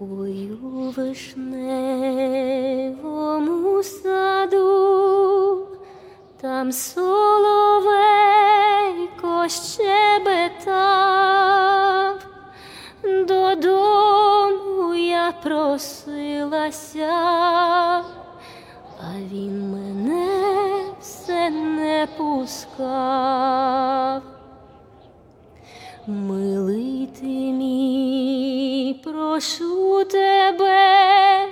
У вишневому саду, там соловейко щебетав, додому я просилася, а він мене все не пускав. Мій, прошу тебе,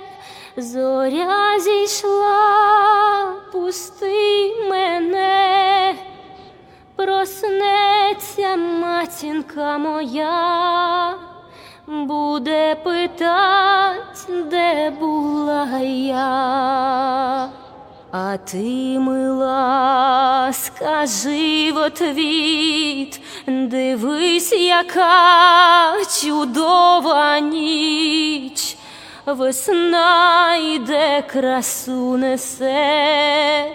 зоря зійшла, пусти мене, проснеться матінка моя, буде питать, де була я. А ти, мила, скажи в отвіт, дивись, яка чудова ніч, весна йде, красу несе,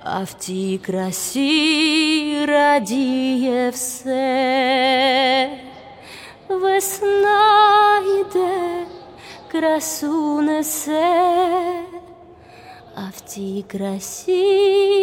а в тій красі радіє все, весна йде, красу несе. А в тій красі